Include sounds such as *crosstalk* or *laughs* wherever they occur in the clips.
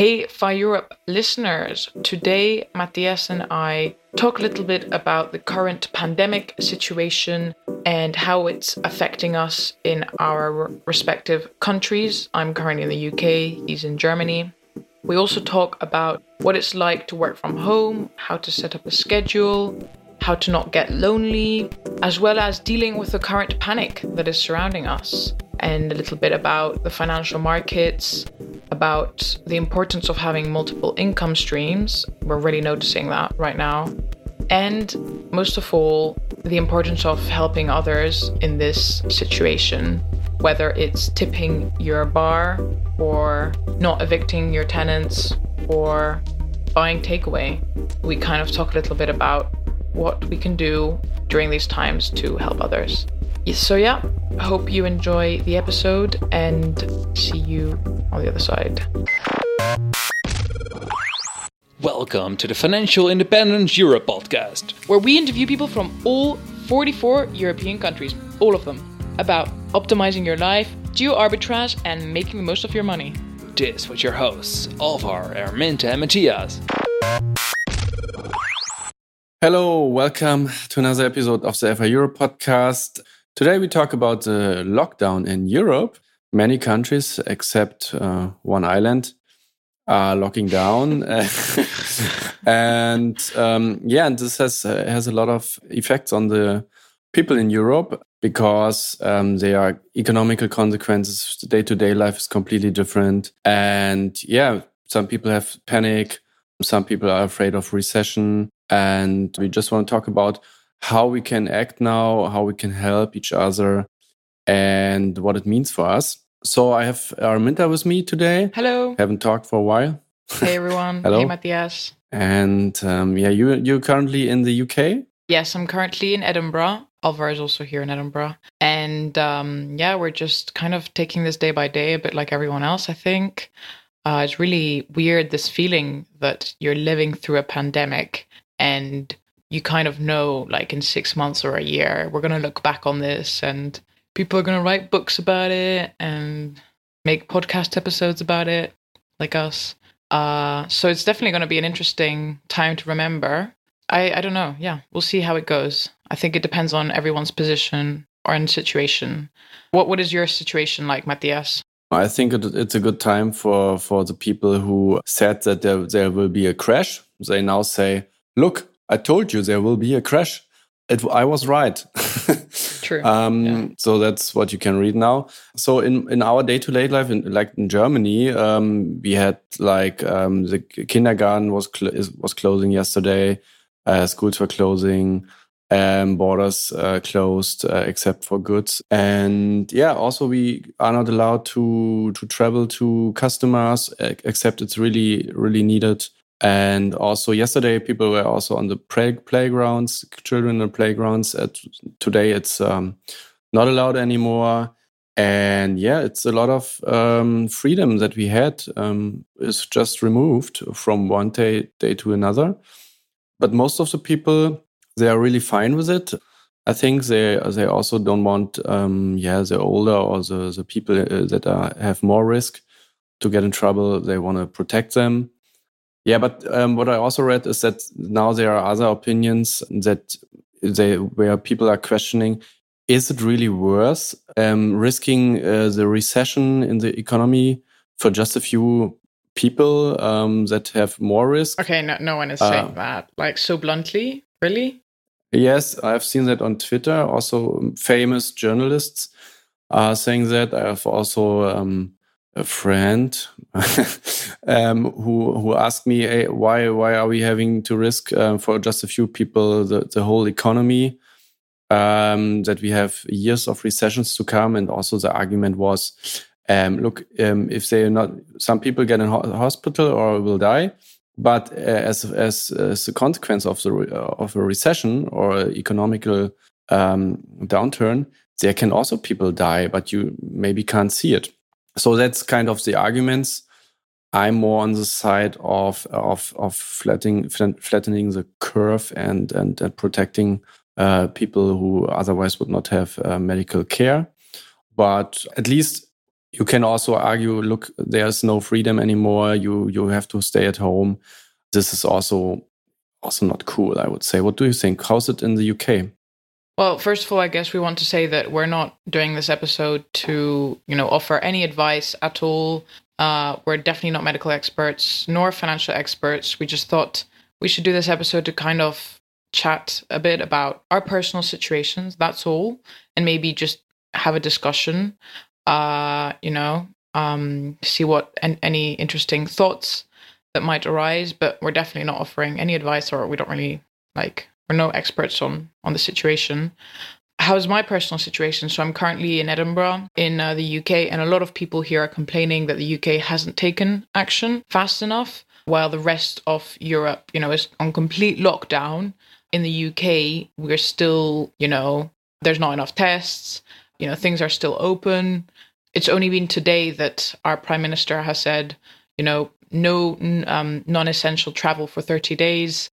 Hey, Fire Europe listeners. Today, Matthias and I talk a little bit about the current pandemic situation and how it's affecting us in our respective countries. I'm currently in the UK, he's in Germany. We also talk about what it's like to work from home, how to set up a schedule, how to not get lonely, as well as dealing with the current panic that is surrounding us, and a little bit about the financial markets, about the importance of having multiple income streams. We're really noticing that right now. And most of all, the importance of helping others in this situation, whether it's tipping your bar or not evicting your tenants or buying takeaway. We kind of talk a little bit about what we can do during these times to help others. So, yeah, hope you enjoy the episode and see you on the other side. Welcome to the Financial Independence Europe podcast, where we interview people from all 44 European countries, all of them, about optimizing your life, geo arbitrage, and making the most of your money. This with your hosts, Alvar, Araminta, and Matthias. Hello, welcome to another episode of the FI Europe podcast. Today we talk about the lockdown in Europe. Many countries, except uh, one island, are locking down, *laughs* and um, yeah, and this has uh, has a lot of effects on the people in Europe because um, there are economical consequences. The Day to day life is completely different, and yeah, some people have panic, some people are afraid of recession, and we just want to talk about how we can act now, how we can help each other, and what it means for us. So I have Araminta with me today. Hello. Haven't talked for a while. Hey everyone. *laughs* Hello. Hey Matthias. And um, yeah, you you're currently in the UK. Yes, I'm currently in Edinburgh. Alvar is also here in Edinburgh, and um, yeah, we're just kind of taking this day by day, a bit like everyone else. I think uh, it's really weird this feeling that you're living through a pandemic and you kind of know like in six months or a year we're going to look back on this and people are going to write books about it and make podcast episodes about it like us. Uh, so it's definitely going to be an interesting time to remember. I, I don't know. Yeah we'll see how it goes. I think it depends on everyone's position or in situation. What what is your situation like matthias? I think it, it's a good time for, for the people who said that there, there will be a crash. They now say, look, I told you there will be a crash. It, I was right. *laughs* True. um, yeah. So that's what you can read now. So in, in our day to day life, in, like in Germany, um, we had like um, the kindergarten was cl was closing yesterday. Uh, schools were closing. Um, borders uh, closed uh, except for goods, and yeah, also we are not allowed to to travel to customers except it's really really needed. And also yesterday, people were also on the play playgrounds, children in playgrounds. At today, it's um, not allowed anymore. And yeah, it's a lot of um, freedom that we had um, is just removed from one day day to another. But most of the people, they are really fine with it. I think they they also don't want, um, yeah, the older or the the people uh, that are, have more risk to get in trouble. They want to protect them yeah, but um, what I also read is that now there are other opinions that they where people are questioning: Is it really worth um, risking uh, the recession in the economy for just a few people um, that have more risk? Okay, no, no one is uh, saying that like so bluntly. Really? Yes, I've seen that on Twitter. Also, famous journalists are saying that. I have also um, a friend *laughs* um, who who asked me hey, why why are we having to risk um, for just a few people the, the whole economy um, that we have years of recessions to come? And also the argument was um, look um, if they are not some people get in ho hospital or will die but uh, as, as as a consequence of the of a recession or economical um, downturn there can also people die but you maybe can't see it so that's kind of the arguments. I'm more on the side of of of flattening flattening the curve and and, and protecting uh, people who otherwise would not have uh, medical care. But at least you can also argue, look, there's no freedom anymore. You you have to stay at home. This is also also not cool, I would say. What do you think? How's it in the UK? Well, first of all, I guess we want to say that we're not doing this episode to, you know, offer any advice at all. Uh, we're definitely not medical experts nor financial experts. We just thought we should do this episode to kind of chat a bit about our personal situations. That's all, and maybe just have a discussion. Uh, you know, um, see what and any interesting thoughts that might arise. But we're definitely not offering any advice, or we don't really like we're no experts on on the situation. How's my personal situation? So I'm currently in Edinburgh in uh, the UK, and a lot of people here are complaining that the UK hasn't taken action fast enough, while the rest of Europe, you know, is on complete lockdown. In the UK, we're still, you know, there's not enough tests. You know, things are still open. It's only been today that our prime minister has said, you know, no um, non-essential travel for 30 days,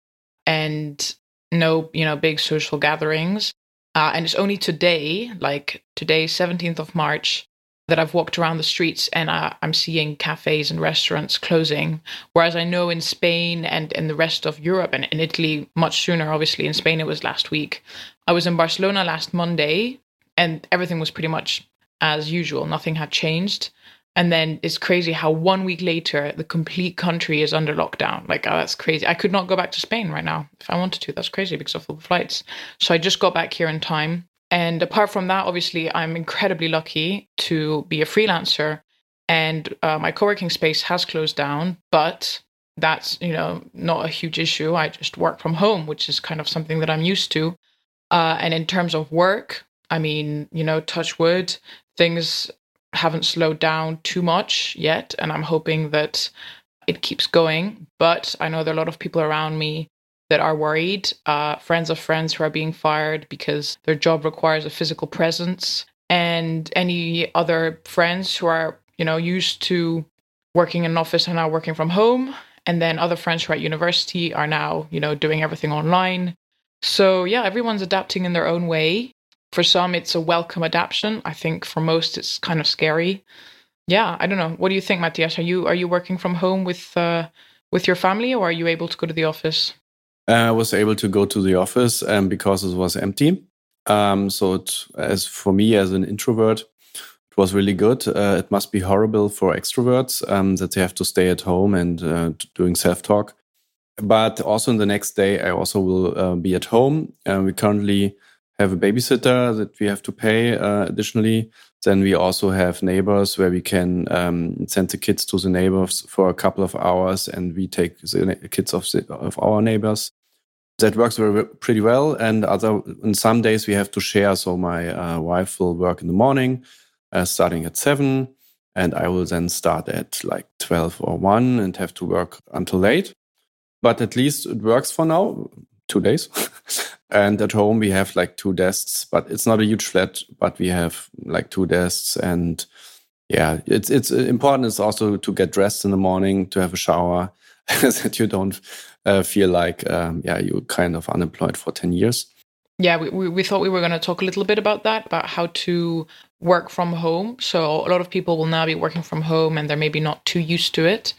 and no, you know, big social gatherings. Uh, and it's only today, like today, 17th of March, that I've walked around the streets and uh, I'm seeing cafes and restaurants closing. Whereas I know in Spain and in the rest of Europe and in Italy, much sooner, obviously, in Spain, it was last week. I was in Barcelona last Monday and everything was pretty much as usual. Nothing had changed. And then it's crazy how one week later, the complete country is under lockdown. Like, oh, that's crazy. I could not go back to Spain right now if I wanted to. That's crazy because of all the flights. So I just got back here in time. And apart from that, obviously, I'm incredibly lucky to be a freelancer. And uh, my co working space has closed down, but that's, you know, not a huge issue. I just work from home, which is kind of something that I'm used to. Uh, and in terms of work, I mean, you know, touch wood, things haven't slowed down too much yet, and I'm hoping that it keeps going. But I know there are a lot of people around me that are worried, uh, friends of friends who are being fired because their job requires a physical presence, and any other friends who are, you know, used to working in an office and now working from home. And then other friends who are at university are now, you know, doing everything online. So yeah, everyone's adapting in their own way. For some, it's a welcome adaptation. I think for most, it's kind of scary. Yeah, I don't know. What do you think, Matthias? Are you are you working from home with uh, with your family, or are you able to go to the office? I was able to go to the office um, because it was empty. Um, so, it, as for me as an introvert, it was really good. Uh, it must be horrible for extroverts um, that they have to stay at home and uh, doing self talk. But also, in the next day, I also will uh, be at home. Uh, we currently have a babysitter that we have to pay uh, additionally. Then we also have neighbors where we can um, send the kids to the neighbors for a couple of hours, and we take the kids of the, of our neighbors. That works very pretty well. And other in some days we have to share. So my uh, wife will work in the morning, uh, starting at seven, and I will then start at like twelve or one and have to work until late. But at least it works for now. Two days. *laughs* And at home, we have like two desks, but it's not a huge flat, but we have like two desks. And yeah, it's, it's important. It's also to get dressed in the morning, to have a shower, *laughs* that you don't uh, feel like, um, yeah, you're kind of unemployed for 10 years. Yeah, we, we, we thought we were going to talk a little bit about that, about how to work from home. So a lot of people will now be working from home and they're maybe not too used to it.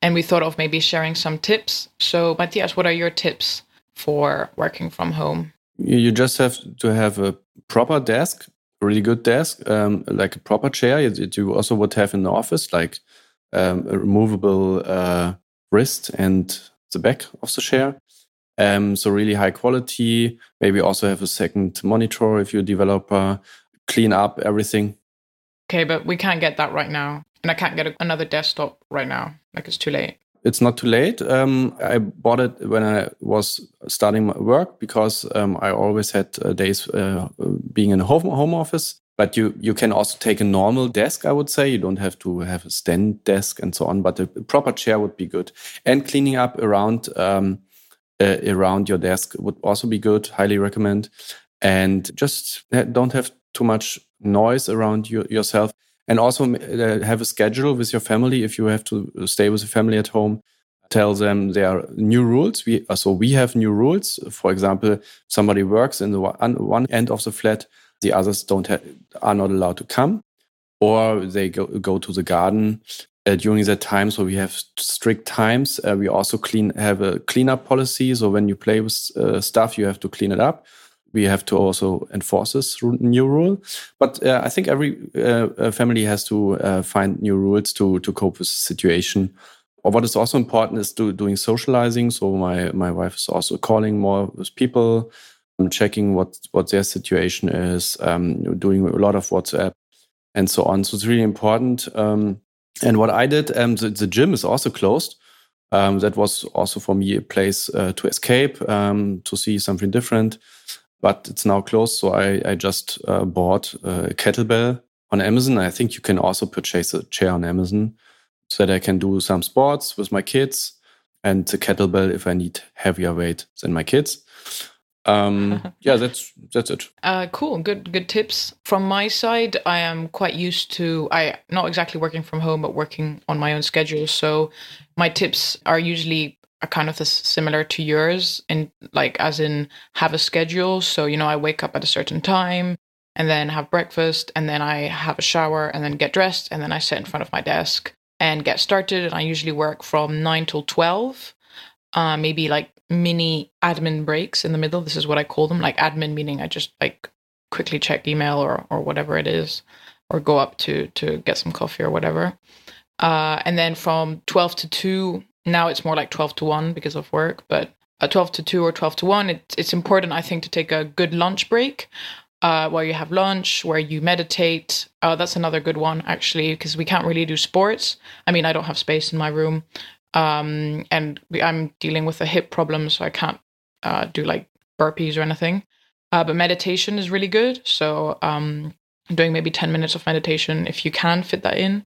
And we thought of maybe sharing some tips. So, Matthias, what are your tips for working from home? You just have to have a proper desk, a really good desk, um, like a proper chair that you also would have in the office, like um, a removable uh, wrist and the back of the chair. Um, so really high quality. Maybe also have a second monitor if you're a developer. Clean up everything. Okay, but we can't get that right now, and I can't get a, another desktop right now. Like it's too late it's not too late. Um, I bought it when I was starting my work because um, I always had uh, days uh, being in a home home office. But you you can also take a normal desk. I would say you don't have to have a stand desk and so on. But a proper chair would be good. And cleaning up around um, uh, around your desk would also be good. Highly recommend. And just don't have too much noise around you, yourself and also uh, have a schedule with your family if you have to stay with the family at home tell them there are new rules we uh, so we have new rules for example somebody works in the one, one end of the flat the others don't are not allowed to come or they go go to the garden uh, during that time. So we have strict times. Uh, we also clean have a cleanup policy. So when you play with uh, stuff, you have to clean it up. We have to also enforce this new rule. But uh, I think every uh, family has to uh, find new rules to to cope with the situation. Or what is also important is do, doing socializing. So my my wife is also calling more with people, um, checking what what their situation is, um, doing a lot of WhatsApp and so on. So it's really important. Um, and what I did, um, the, the, gym is also closed. Um, that was also for me a place uh, to escape, um, to see something different. But it's now closed, so I, I just uh, bought a kettlebell on Amazon. I think you can also purchase a chair on Amazon so that I can do some sports with my kids and the kettlebell if I need heavier weight than my kids. Um, *laughs* yeah, that's that's it. Uh, cool, good good tips. From my side, I am quite used to I not exactly working from home, but working on my own schedule. So my tips are usually are kind of this, similar to yours, in like as in have a schedule. So you know, I wake up at a certain time, and then have breakfast, and then I have a shower, and then get dressed, and then I sit in front of my desk and get started. And I usually work from nine till twelve. Uh, maybe like mini admin breaks in the middle. This is what I call them, like admin meaning I just like quickly check email or or whatever it is, or go up to to get some coffee or whatever. Uh, and then from twelve to two, now it's more like twelve to one because of work, but. a 12 to 2 or 12 to 1 it, it's important i think to take a good lunch break uh, where you have lunch, where you meditate. Uh, that's another good one, actually, because we can't really do sports. I mean, I don't have space in my room um, and I'm dealing with a hip problem, so I can't uh, do like burpees or anything. Uh, but meditation is really good. So um, doing maybe 10 minutes of meditation, if you can fit that in,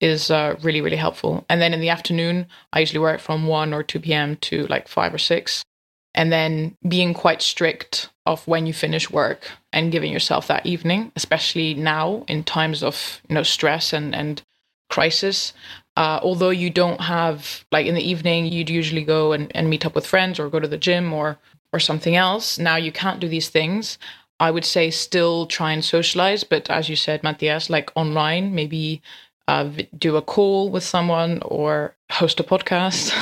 is uh, really, really helpful. And then in the afternoon, I usually work from 1 or 2 p.m. to like 5 or 6. And then being quite strict of when you finish work and giving yourself that evening, especially now in times of you know stress and and crisis uh, although you don't have like in the evening you'd usually go and, and meet up with friends or go to the gym or or something else now you can't do these things i would say still try and socialize but as you said matthias like online maybe uh, do a call with someone or host a podcast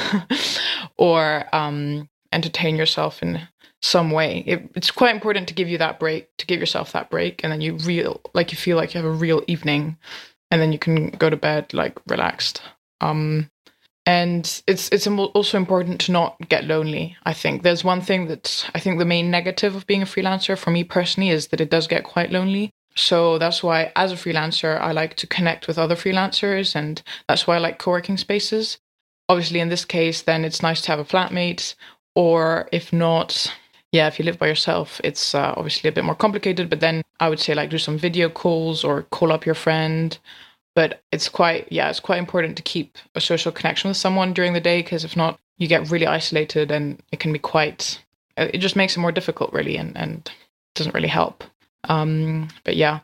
*laughs* or um, entertain yourself in some way it, it's quite important to give you that break to give yourself that break and then you real like you feel like you have a real evening and then you can go to bed like relaxed. Um, and it's it's also important to not get lonely. I think there's one thing that I think the main negative of being a freelancer for me personally is that it does get quite lonely. So that's why, as a freelancer, I like to connect with other freelancers, and that's why I like co-working spaces. Obviously, in this case, then it's nice to have a flatmate, or if not, yeah, if you live by yourself, it's uh, obviously a bit more complicated. But then I would say like do some video calls or call up your friend. But it's quite yeah, it's quite important to keep a social connection with someone during the day because if not, you get really isolated and it can be quite. It just makes it more difficult, really, and and doesn't really help. Um, but yeah,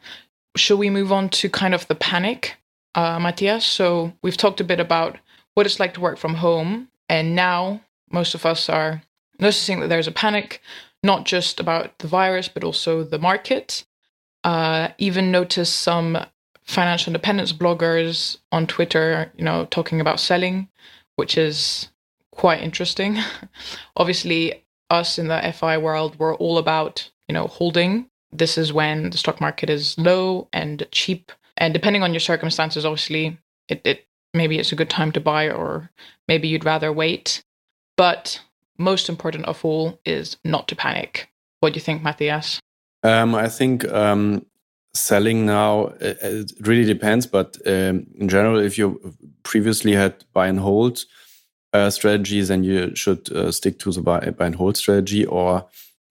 shall we move on to kind of the panic, uh, Matthias? So we've talked a bit about what it's like to work from home, and now most of us are noticing that there's a panic, not just about the virus, but also the market. Uh, even notice some financial independence bloggers on Twitter, you know, talking about selling, which is quite interesting. *laughs* Obviously, us in the FI world, we're all about, you know, holding. This is when the stock market is low and cheap. And depending on your circumstances, obviously, it, it maybe it's a good time to buy or maybe you'd rather wait. But most important of all is not to panic. What do you think, Matthias? Um, I think um, selling now it really depends, but um, in general, if you previously had buy and hold uh, strategies, then you should uh, stick to the buy, buy and hold strategy. Or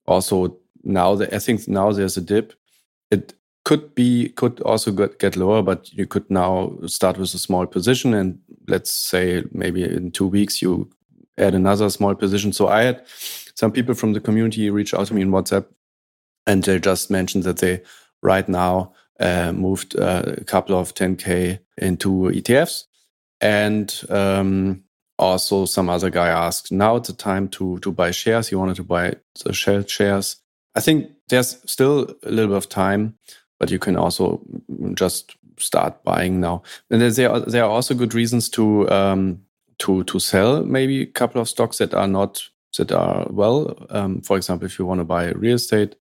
also now, the, I think now there's a dip. It could be could also get, get lower, but you could now start with a small position, and let's say maybe in two weeks you add another small position. So I had some people from the community reach out to me in WhatsApp and they just mentioned that they right now uh, moved uh, a couple of 10K into ETFs. And um, also some other guy asked, now it's the time to, to buy shares. He wanted to buy the Shell shares. I think there's still a little bit of time, but you can also just start buying now. And there are, there are also good reasons to um, to to sell maybe a couple of stocks that are not that are well. Um, for example, if you want to buy real estate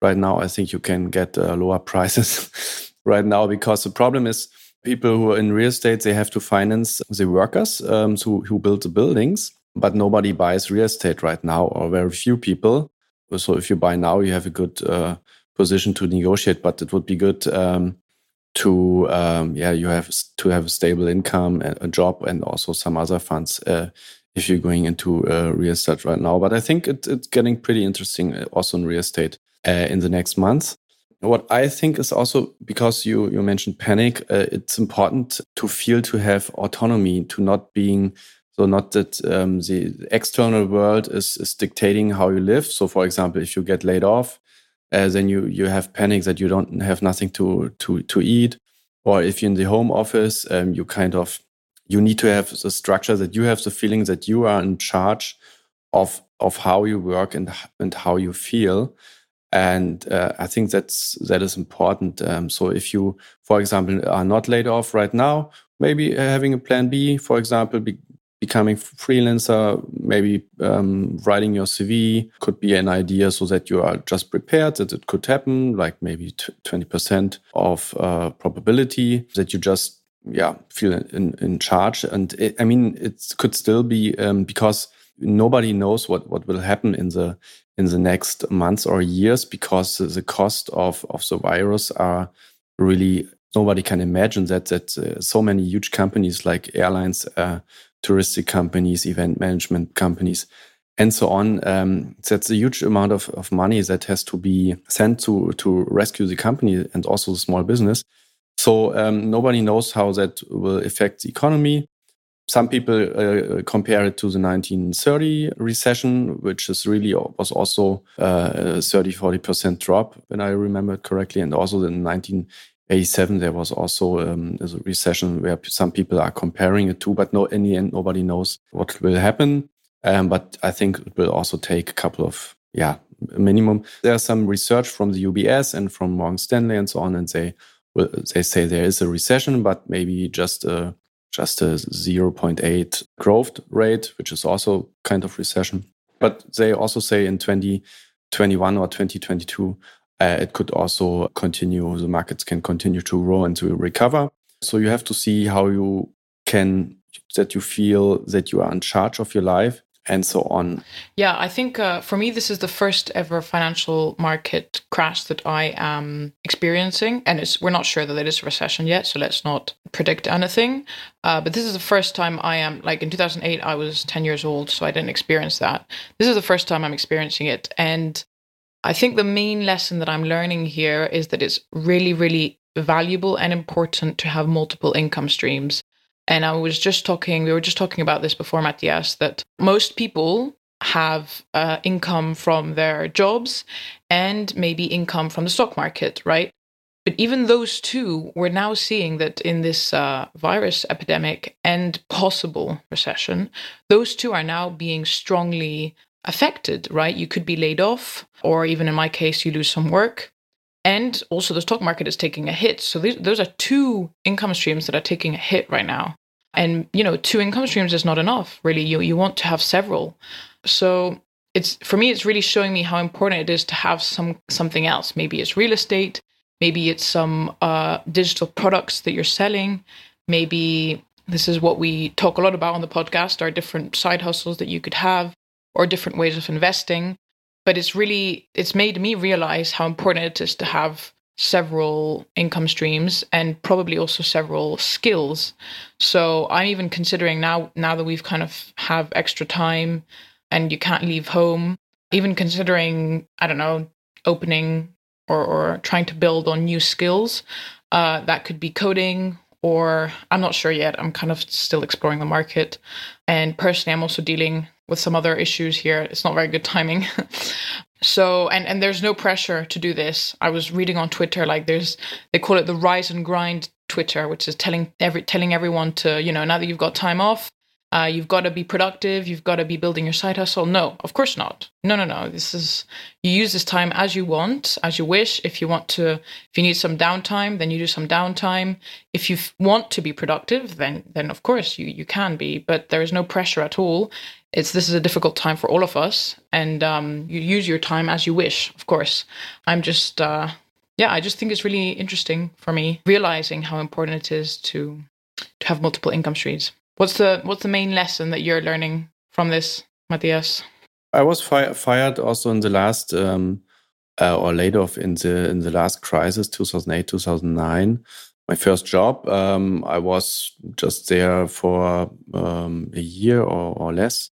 right now, I think you can get uh, lower *laughs* prices right now because the problem is people who are in real estate they have to finance the workers um, so, who build the buildings, but nobody buys real estate right now, or very few people. So if you buy now, you have a good uh, position to negotiate. But it would be good um, to um, yeah you have to have a stable income, a job, and also some other funds. Uh, if you're going into uh, real estate right now. But I think it, it's getting pretty interesting uh, also in real estate uh, in the next months. What I think is also because you you mentioned panic, uh, it's important to feel to have autonomy, to not being so not that um, the external world is is dictating how you live. So, for example, if you get laid off, uh, then you you have panic that you don't have nothing to to to eat, or if you're in the home office, um, you kind of you need to have the structure that you have the feeling that you are in charge of of how you work and and how you feel and uh, I think that's that is important. Um, so if you, for example, are not laid off right now, maybe having a plan B, for example, be, becoming freelancer, maybe um, writing your CV could be an idea, so that you are just prepared that it could happen, like maybe twenty percent of uh, probability that you just yeah feel in in charge. And it, I mean, it could still be um, because nobody knows what what will happen in the in the next months or years because the cost of of the virus are really nobody can imagine that that uh, so many huge companies like airlines uh, touristic companies, event management companies, and so on. Um, that's a huge amount of, of money that has to be sent to, to rescue the company and also the small business. So um, nobody knows how that will affect the economy. Some people uh, compare it to the 1930 recession, which is really was also uh, a 30, 40% drop, when I remember correctly, and also the 19 87 there was also um, a recession where some people are comparing it to but no in the end nobody knows what will happen. Um, but i think it will also take a couple of yeah minimum. There's some research from the ubs and from morgan stanley and so on and they well, they say there is a recession but maybe just a just a 0.8 growth rate which is also kind of recession. But they also say in 2021 or 2022 uh, it could also continue, the markets can continue to grow and to recover. So you have to see how you can, that you feel that you are in charge of your life and so on. Yeah, I think uh, for me, this is the first ever financial market crash that I am experiencing. And it's, we're not sure that it is a recession yet, so let's not predict anything. Uh, but this is the first time I am, like in 2008, I was 10 years old, so I didn't experience that. This is the first time I'm experiencing it. And I think the main lesson that I'm learning here is that it's really, really valuable and important to have multiple income streams. And I was just talking, we were just talking about this before, Matthias, that most people have uh, income from their jobs and maybe income from the stock market, right? But even those two, we're now seeing that in this uh, virus epidemic and possible recession, those two are now being strongly affected, right? You could be laid off, or even in my case, you lose some work. And also, the stock market is taking a hit. So, those are two income streams that are taking a hit right now. And you know, two income streams is not enough. Really, you you want to have several. So it's for me, it's really showing me how important it is to have some something else. Maybe it's real estate. Maybe it's some uh, digital products that you're selling. Maybe this is what we talk a lot about on the podcast: are different side hustles that you could have, or different ways of investing. But it's really it's made me realize how important it is to have several income streams and probably also several skills. So I'm even considering now now that we've kind of have extra time and you can't leave home, even considering I don't know opening or or trying to build on new skills. Uh, that could be coding or I'm not sure yet. I'm kind of still exploring the market. And personally, I'm also dealing with some other issues here. It's not very good timing. *laughs* so and and there's no pressure to do this i was reading on twitter like there's they call it the rise and grind twitter which is telling every telling everyone to you know now that you've got time off uh, you've got to be productive, you've got to be building your side hustle. No, of course not. No, no, no. This is, you use this time as you want, as you wish. If you want to, if you need some downtime, then you do some downtime. If you want to be productive, then, then of course you, you can be, but there is no pressure at all. It's, this is a difficult time for all of us. And um, you use your time as you wish, of course. I'm just, uh, yeah, I just think it's really interesting for me realizing how important it is to to have multiple income streams. What's the what's the main lesson that you're learning from this, Matthias? I was fi- fired also in the last um, uh, or laid off in the in the last crisis, 2008, 2009. My first job, um, I was just there for um, a year or, or less.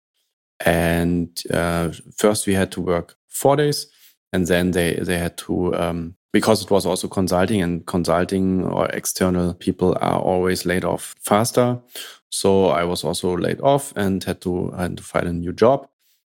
And uh, first we had to work four days, and then they they had to um, because it was also consulting and consulting or external people are always laid off faster. So I was also laid off and had to had to find a new job.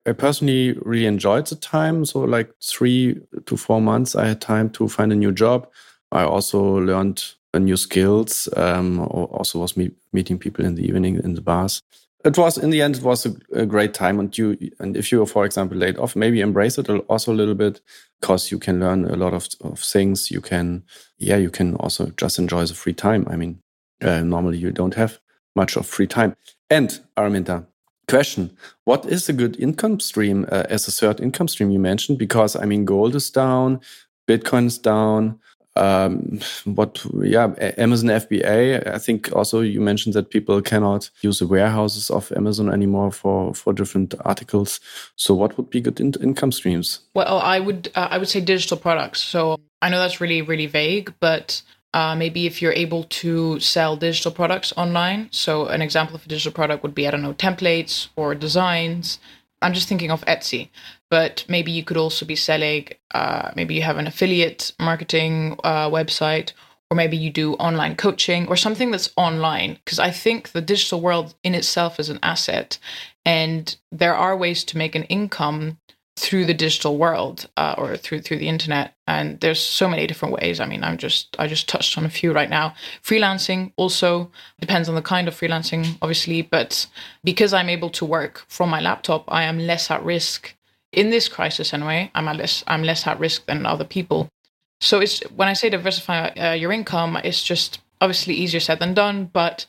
I personally really enjoyed the time. So like three to four months, I had time to find a new job. I also learned new skills. Um, also was me meeting people in the evening in the bars. It was in the end, it was a, a, great time. And you, and if you, for example, laid off, maybe embrace it also a little bit because you can learn a lot of, of things. You can, yeah, you can also just enjoy the free time. I mean, uh, normally you don't have much of free time. And Araminta, question: What is a good income stream uh, as a third income stream you mentioned? Because I mean, gold is down, Bitcoin is down. Um, what, yeah, Amazon FBA. I think also you mentioned that people cannot use the warehouses of Amazon anymore for for different articles. So, what would be good in income streams? Well, I would uh, I would say digital products. So I know that's really really vague, but uh, maybe if you're able to sell digital products online. So, an example of a digital product would be, I don't know, templates or designs. I'm just thinking of Etsy, but maybe you could also be selling, uh, maybe you have an affiliate marketing uh, website, or maybe you do online coaching or something that's online. Because I think the digital world in itself is an asset, and there are ways to make an income through the digital world uh, or through through the internet. And there's so many different ways. I mean i'm just i just touched on a few right now. Freelancing also depends on the kind of freelancing obviously but because i'm able to work from my laptop i am less at risk in this crisis anyway. I'm less i'm less at risk than other people. So it's when i say diversify uh, your income it's just obviously easier said than done but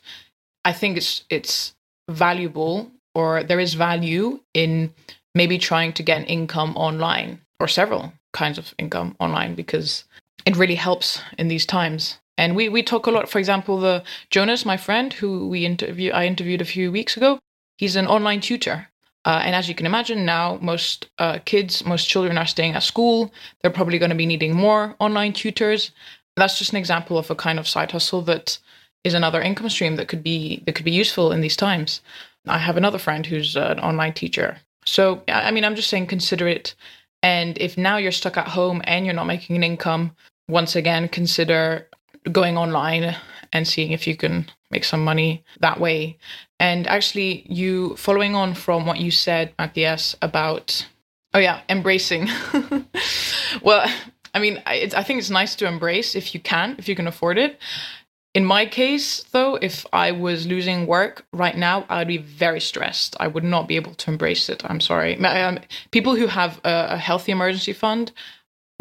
i think it's it's valuable or there is value in maybe trying to get an income online or several kinds of income online because it really helps in these times. And we, we talk a lot, for example, the Jonas, my friend, who we interview I interviewed a few weeks ago, he's an online tutor. Uh, and as you can imagine, now most uh, kids, most children are staying at school. They're probably going to be needing more online tutors. That's just an example of a kind of side hustle that is another income stream that could be that could be useful in these times. I have another friend who's an online teacher, so, I mean, I'm just saying consider it. And if now you're stuck at home and you're not making an income, once again, consider going online and seeing if you can make some money that way. And actually, you following on from what you said, Matthias, about, oh, yeah, embracing. *laughs* well, I mean, I, I think it's nice to embrace if you can, if you can afford it. In my case, though, if I was losing work right now, I'd be very stressed. I would not be able to embrace it. I'm sorry. Um, people who have a, a healthy emergency fund,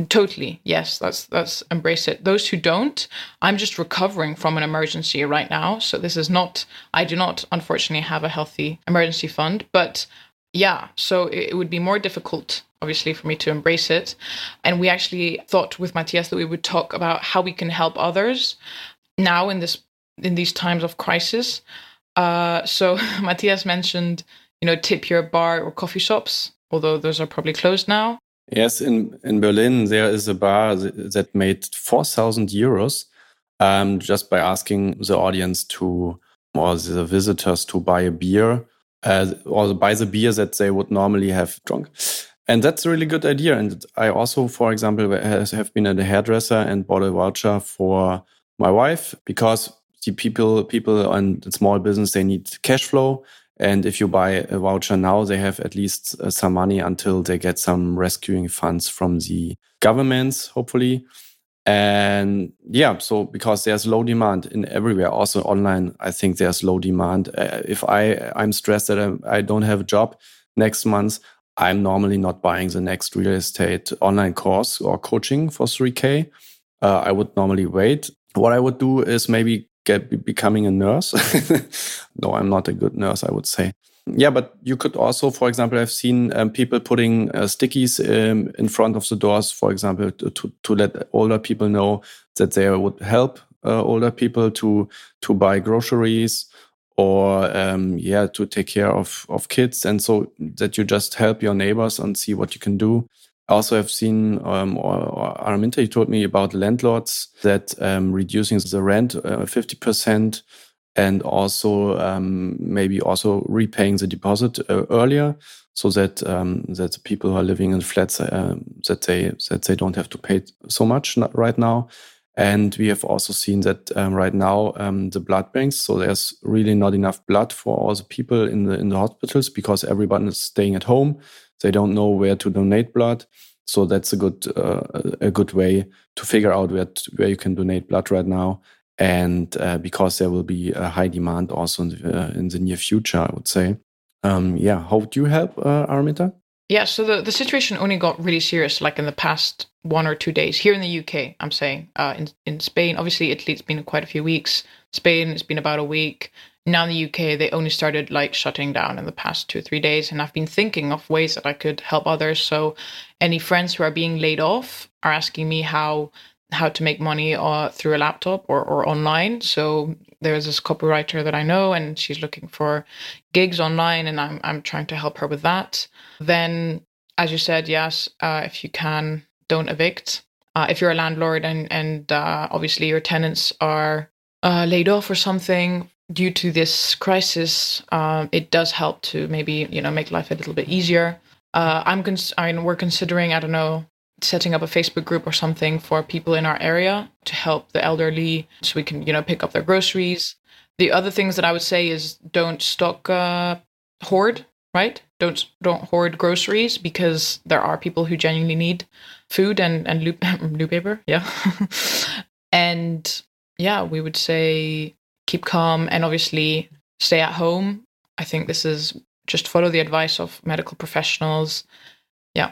totally yes that's that's embrace it those who don't i'm just recovering from an emergency right now so this is not i do not unfortunately have a healthy emergency fund but yeah so it, would be more difficult obviously for me to embrace it and we actually thought with matthias that we would talk about how we can help others now in this in these times of crisis. Uh, so *laughs* Matthias mentioned, you know, tip your bar or coffee shops, although those are probably closed now. Yes, in in Berlin there is a bar that made four thousand euros um, just by asking the audience to or the visitors to buy a beer uh, or buy the beer that they would normally have drunk. And that's a really good idea. And I also, for example, have been at a hairdresser and bought a voucher for my wife because the people people on small business they need cash flow and if you buy a voucher now they have at least uh, some money until they get some rescuing funds from the governments hopefully And yeah, so because there's low demand in everywhere, also online, I think there's low demand. Uh, if I I'm stressed that I, I don't have a job next month, I'm normally not buying the next real estate online course or coaching for 3K. Uh, I would normally wait. What I would do is maybe get becoming a nurse. *laughs* no, I'm not a good nurse, I would say. Yeah, but you could also, for example, I've seen um, people putting uh, stickies um, in front of the doors, for example, to, to, let older people know that they would help uh, older people to to buy groceries or um, yeah to take care of of kids, and so that you just help your neighbors and see what you can do. Also have seen, um, or, or Araminta, you told me about landlords that um, reducing the rent uh, 50% and also um, maybe also repaying the deposit uh, earlier so that um, that the people who are living in flats uh, that they that they don't have to pay so much right now. And we have also seen that um, right now um, the blood banks. So there's really not enough blood for all the people in the in the hospitals because everyone is staying at home. They don't know where to donate blood. So that's a good uh, a good way to figure out where where you can donate blood right now and uh, because there will be a high demand also in the, uh, in the near future, I would say. Um, yeah, how would you help, uh, Araminta? Yeah, so the, the situation only got really serious like in the past one or two days here in the UK. I'm saying uh, in in Spain, obviously Italy, it's been quite a few weeks. Spain, it's been about a week. Now in the UK, they only started like shutting down in the past two or three days, and I've been thinking of ways that I could help others. So, any friends who are being laid off are asking me how how to make money uh, through a laptop or, or online. So there's this copywriter that I know, and she's looking for gigs online, and I'm I'm trying to help her with that. Then, as you said, yes, uh, if you can, don't evict. Uh, if you're a landlord and and uh, obviously your tenants are uh, laid off or something due to this crisis, um, it does help to maybe you know make life a little bit easier. Uh, I'm cons- I mean, we're considering I don't know setting up a Facebook group or something for people in our area to help the elderly so we can, you know, pick up their groceries. The other things that I would say is don't stock uh, hoard, right? Don't don't hoard groceries because there are people who genuinely need food and and loop, *laughs* loop paper, yeah. *laughs* and yeah, we would say keep calm and obviously stay at home. I think this is just follow the advice of medical professionals. Yeah,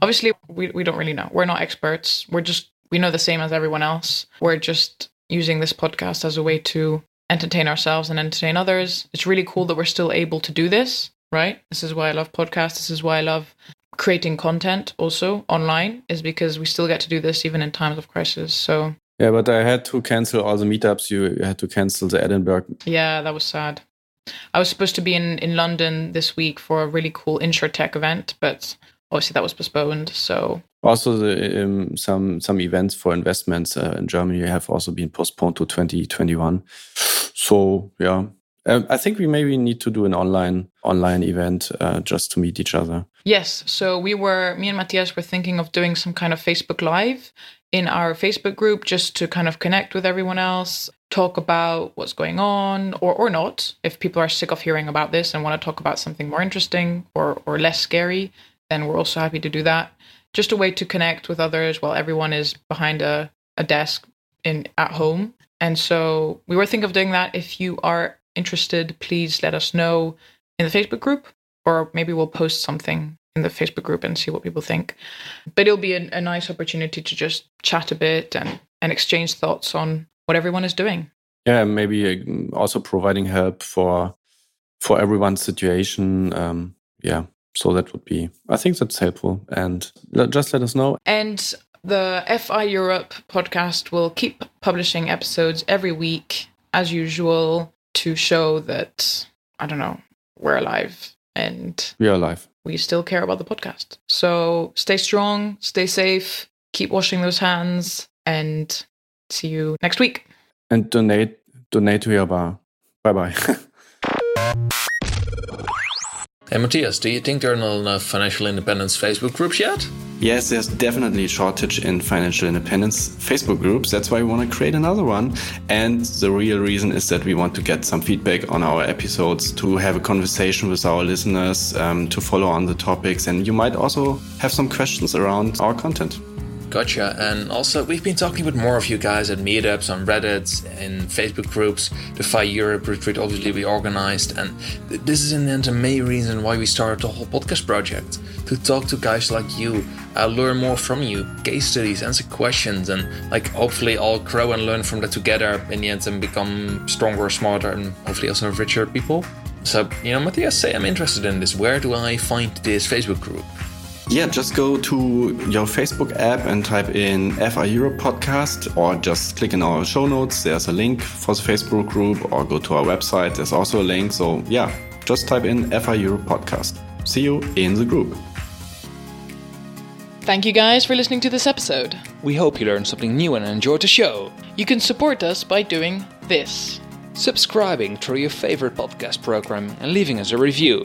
Obviously, we, we don't really know. We're not experts. We're just, we know the same as everyone else. We're just using this podcast as a way to entertain ourselves and entertain others. It's really cool that we're still able to do this, right? This is why I love podcasts. This is why I love creating content also online, is because we still get to do this even in times of crisis. So, yeah, but I had to cancel all the meetups. You, you had to cancel the Edinburgh. Yeah, that was sad. I was supposed to be in, in London this week for a really cool tech event, but obviously that was postponed. So also the, um, some some events for investments uh, in Germany have also been postponed to 2021. So yeah, um, I think we maybe need to do an online online event uh, just to meet each other. Yes. So we were me and Matthias were thinking of doing some kind of Facebook Live in our Facebook group just to kind of connect with everyone else, talk about what's going on or or not. If people are sick of hearing about this and want to talk about something more interesting or or less scary, then we're also happy to do that. Just a way to connect with others while everyone is behind a, a desk in at home. And so we were thinking of doing that. If you are interested, please let us know in the Facebook group, or maybe we'll post something in the Facebook group and see what people think. But it'll be a, a nice opportunity to just chat a bit and, and exchange thoughts on what everyone is doing. Yeah, maybe uh, also providing help for for everyone's situation. Um, yeah, so that would be, I think that's helpful. And just let us know. And the FI Europe podcast will keep publishing episodes every week, as usual, to show that, I don't know, we're alive and we are alive. We still care about the podcast. So stay strong, stay safe, keep washing those hands, and see you next week. And donate donate to your bar. Bye bye. *laughs* Hey Matthias, do you think there are not enough financial independence Facebook groups yet? Yes, there's definitely a shortage in financial independence Facebook groups. That's why we want to create another one. And the real reason is that we want to get some feedback on our episodes, to have a conversation with our listeners, um, to follow on the topics. And you might also have some questions around our content. Gotcha. And also, we've been talking with more of you guys at meetups, on Reddit, in Facebook groups. The FI Europe retreat, obviously, we organized. And this is in the end the main reason why we started the whole podcast project to talk to guys like you, uh, learn more from you, case studies, answer questions, and like hopefully all grow and learn from that together in the end and become stronger, smarter, and hopefully also richer people. So, you know, Matthias, say I'm interested in this. Where do I find this Facebook group? Yeah, just go to your Facebook app and type in FI Europe podcast or just click in our show notes. There's a link for the Facebook group or go to our website. There's also a link. So, yeah, just type in FI Europe podcast. See you in the group. Thank you guys for listening to this episode. We hope you learned something new and enjoyed the show. You can support us by doing this subscribing through your favorite podcast program and leaving us a review.